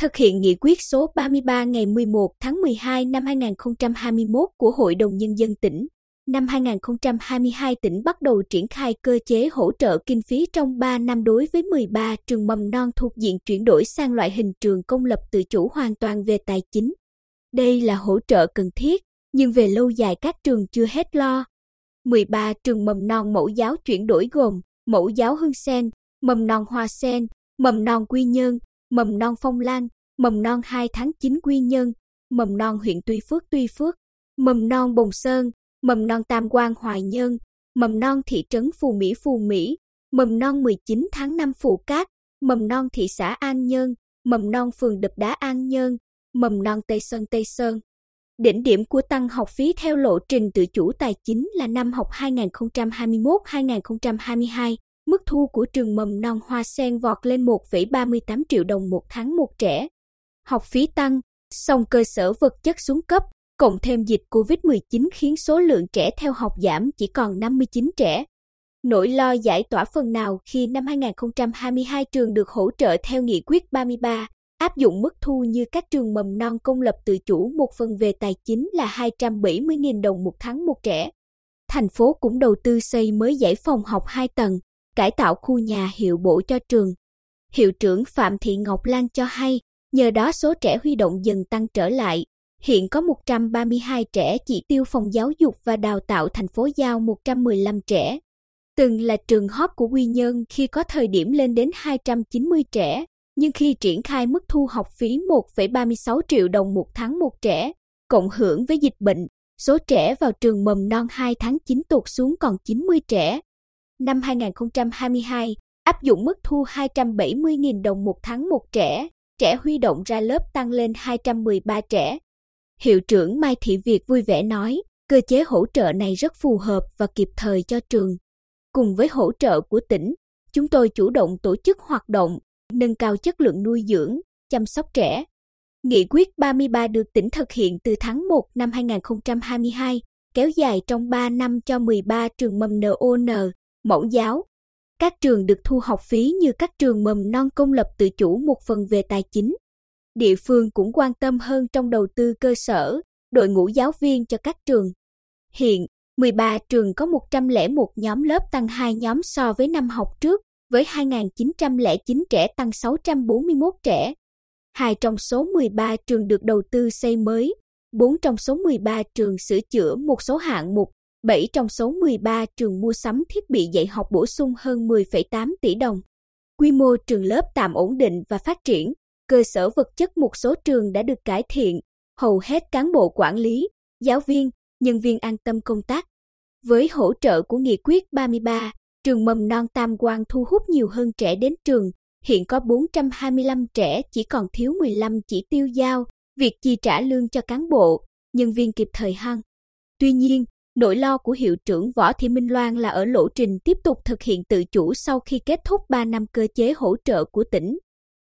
thực hiện nghị quyết số 33 ngày 11 tháng 12 năm 2021 của Hội đồng Nhân dân tỉnh. Năm 2022 tỉnh bắt đầu triển khai cơ chế hỗ trợ kinh phí trong 3 năm đối với 13 trường mầm non thuộc diện chuyển đổi sang loại hình trường công lập tự chủ hoàn toàn về tài chính. Đây là hỗ trợ cần thiết, nhưng về lâu dài các trường chưa hết lo. 13 trường mầm non mẫu giáo chuyển đổi gồm mẫu giáo Hương Sen, mầm non Hoa Sen, mầm non Quy Nhơn, mầm non Phong Lan, mầm non 2 tháng 9 Quy Nhơn, mầm non huyện Tuy Phước Tuy Phước, mầm non Bồng Sơn, mầm non Tam Quan Hoài Nhơn, mầm non thị trấn Phù Mỹ Phù Mỹ, mầm non 19 tháng 5 Phù Cát, mầm non thị xã An Nhơn, mầm non phường Đập Đá An Nhơn, mầm non Tây Sơn Tây Sơn. Đỉnh điểm của tăng học phí theo lộ trình tự chủ tài chính là năm học 2021-2022, mức thu của trường mầm non Hoa Sen vọt lên 1,38 triệu đồng một tháng một trẻ. Học phí tăng, song cơ sở vật chất xuống cấp, cộng thêm dịch COVID-19 khiến số lượng trẻ theo học giảm chỉ còn 59 trẻ. Nỗi lo giải tỏa phần nào khi năm 2022 trường được hỗ trợ theo nghị quyết 33, áp dụng mức thu như các trường mầm non công lập tự chủ một phần về tài chính là 270.000 đồng một tháng một trẻ. Thành phố cũng đầu tư xây mới giải phòng học 2 tầng, cải tạo khu nhà hiệu bộ cho trường. Hiệu trưởng Phạm Thị Ngọc Lan cho hay, nhờ đó số trẻ huy động dần tăng trở lại. Hiện có 132 trẻ chỉ tiêu phòng giáo dục và đào tạo thành phố giao 115 trẻ. Từng là trường hot của Quy Nhơn khi có thời điểm lên đến 290 trẻ, nhưng khi triển khai mức thu học phí 1,36 triệu đồng một tháng một trẻ, cộng hưởng với dịch bệnh, số trẻ vào trường mầm non 2 tháng 9 tụt xuống còn 90 trẻ. Năm 2022, áp dụng mức thu 270.000 đồng một tháng một trẻ, trẻ huy động ra lớp tăng lên 213 trẻ. Hiệu trưởng Mai Thị Việt vui vẻ nói, cơ chế hỗ trợ này rất phù hợp và kịp thời cho trường. Cùng với hỗ trợ của tỉnh, chúng tôi chủ động tổ chức hoạt động, nâng cao chất lượng nuôi dưỡng, chăm sóc trẻ. Nghị quyết 33 được tỉnh thực hiện từ tháng 1 năm 2022, kéo dài trong 3 năm cho 13 trường mầm NON, mẫu giáo. Các trường được thu học phí như các trường mầm non công lập tự chủ một phần về tài chính. Địa phương cũng quan tâm hơn trong đầu tư cơ sở, đội ngũ giáo viên cho các trường. Hiện, 13 trường có 101 nhóm lớp tăng 2 nhóm so với năm học trước, với 2.909 trẻ tăng 641 trẻ. Hai trong số 13 trường được đầu tư xây mới, 4 trong số 13 trường sửa chữa một số hạng mục, 7 trong số 13 trường mua sắm thiết bị dạy học bổ sung hơn 10,8 tỷ đồng. Quy mô trường lớp tạm ổn định và phát triển, cơ sở vật chất một số trường đã được cải thiện, hầu hết cán bộ quản lý, giáo viên, nhân viên an tâm công tác. Với hỗ trợ của Nghị quyết 33, trường mầm non Tam Quan thu hút nhiều hơn trẻ đến trường, hiện có 425 trẻ chỉ còn thiếu 15 chỉ tiêu giao, việc chi trả lương cho cán bộ, nhân viên kịp thời hăng. Tuy nhiên, nỗi lo của hiệu trưởng Võ Thị Minh Loan là ở lộ trình tiếp tục thực hiện tự chủ sau khi kết thúc 3 năm cơ chế hỗ trợ của tỉnh.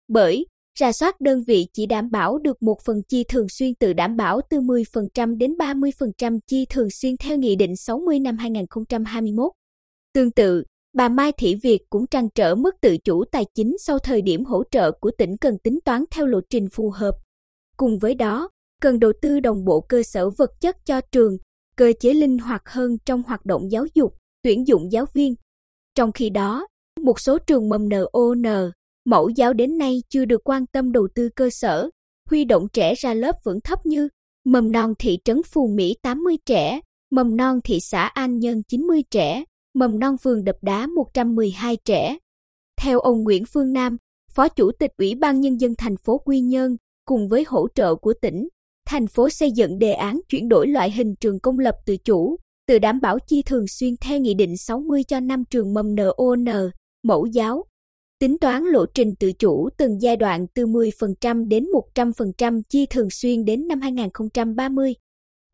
Bởi, ra soát đơn vị chỉ đảm bảo được một phần chi thường xuyên tự đảm bảo từ 10% đến 30% chi thường xuyên theo Nghị định 60 năm 2021. Tương tự, bà Mai Thị Việt cũng trăn trở mức tự chủ tài chính sau thời điểm hỗ trợ của tỉnh cần tính toán theo lộ trình phù hợp. Cùng với đó, cần đầu tư đồng bộ cơ sở vật chất cho trường, cơ chế linh hoạt hơn trong hoạt động giáo dục, tuyển dụng giáo viên. Trong khi đó, một số trường mầm NON, mẫu giáo đến nay chưa được quan tâm đầu tư cơ sở, huy động trẻ ra lớp vẫn thấp như mầm non thị trấn Phù Mỹ 80 trẻ, mầm non thị xã An Nhân 90 trẻ, mầm non phường Đập Đá 112 trẻ. Theo ông Nguyễn Phương Nam, Phó Chủ tịch Ủy ban Nhân dân thành phố Quy Nhơn, cùng với hỗ trợ của tỉnh, thành phố xây dựng đề án chuyển đổi loại hình trường công lập tự chủ, từ đảm bảo chi thường xuyên theo Nghị định 60 cho năm trường mầm NON, mẫu giáo. Tính toán lộ trình tự chủ từng giai đoạn từ 10% đến 100% chi thường xuyên đến năm 2030.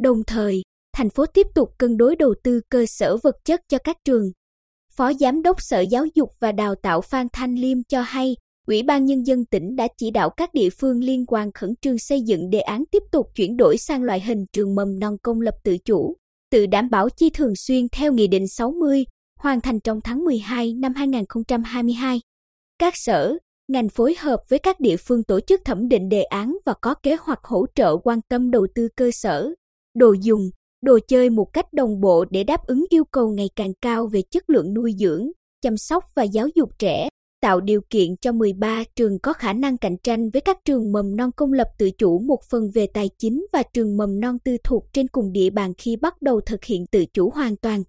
Đồng thời, thành phố tiếp tục cân đối đầu tư cơ sở vật chất cho các trường. Phó Giám đốc Sở Giáo dục và Đào tạo Phan Thanh Liêm cho hay, Ủy ban Nhân dân tỉnh đã chỉ đạo các địa phương liên quan khẩn trương xây dựng đề án tiếp tục chuyển đổi sang loại hình trường mầm non công lập tự chủ, tự đảm bảo chi thường xuyên theo Nghị định 60, hoàn thành trong tháng 12 năm 2022. Các sở, ngành phối hợp với các địa phương tổ chức thẩm định đề án và có kế hoạch hỗ trợ quan tâm đầu tư cơ sở, đồ dùng, đồ chơi một cách đồng bộ để đáp ứng yêu cầu ngày càng cao về chất lượng nuôi dưỡng, chăm sóc và giáo dục trẻ, tạo điều kiện cho 13 trường có khả năng cạnh tranh với các trường mầm non công lập tự chủ một phần về tài chính và trường mầm non tư thục trên cùng địa bàn khi bắt đầu thực hiện tự chủ hoàn toàn.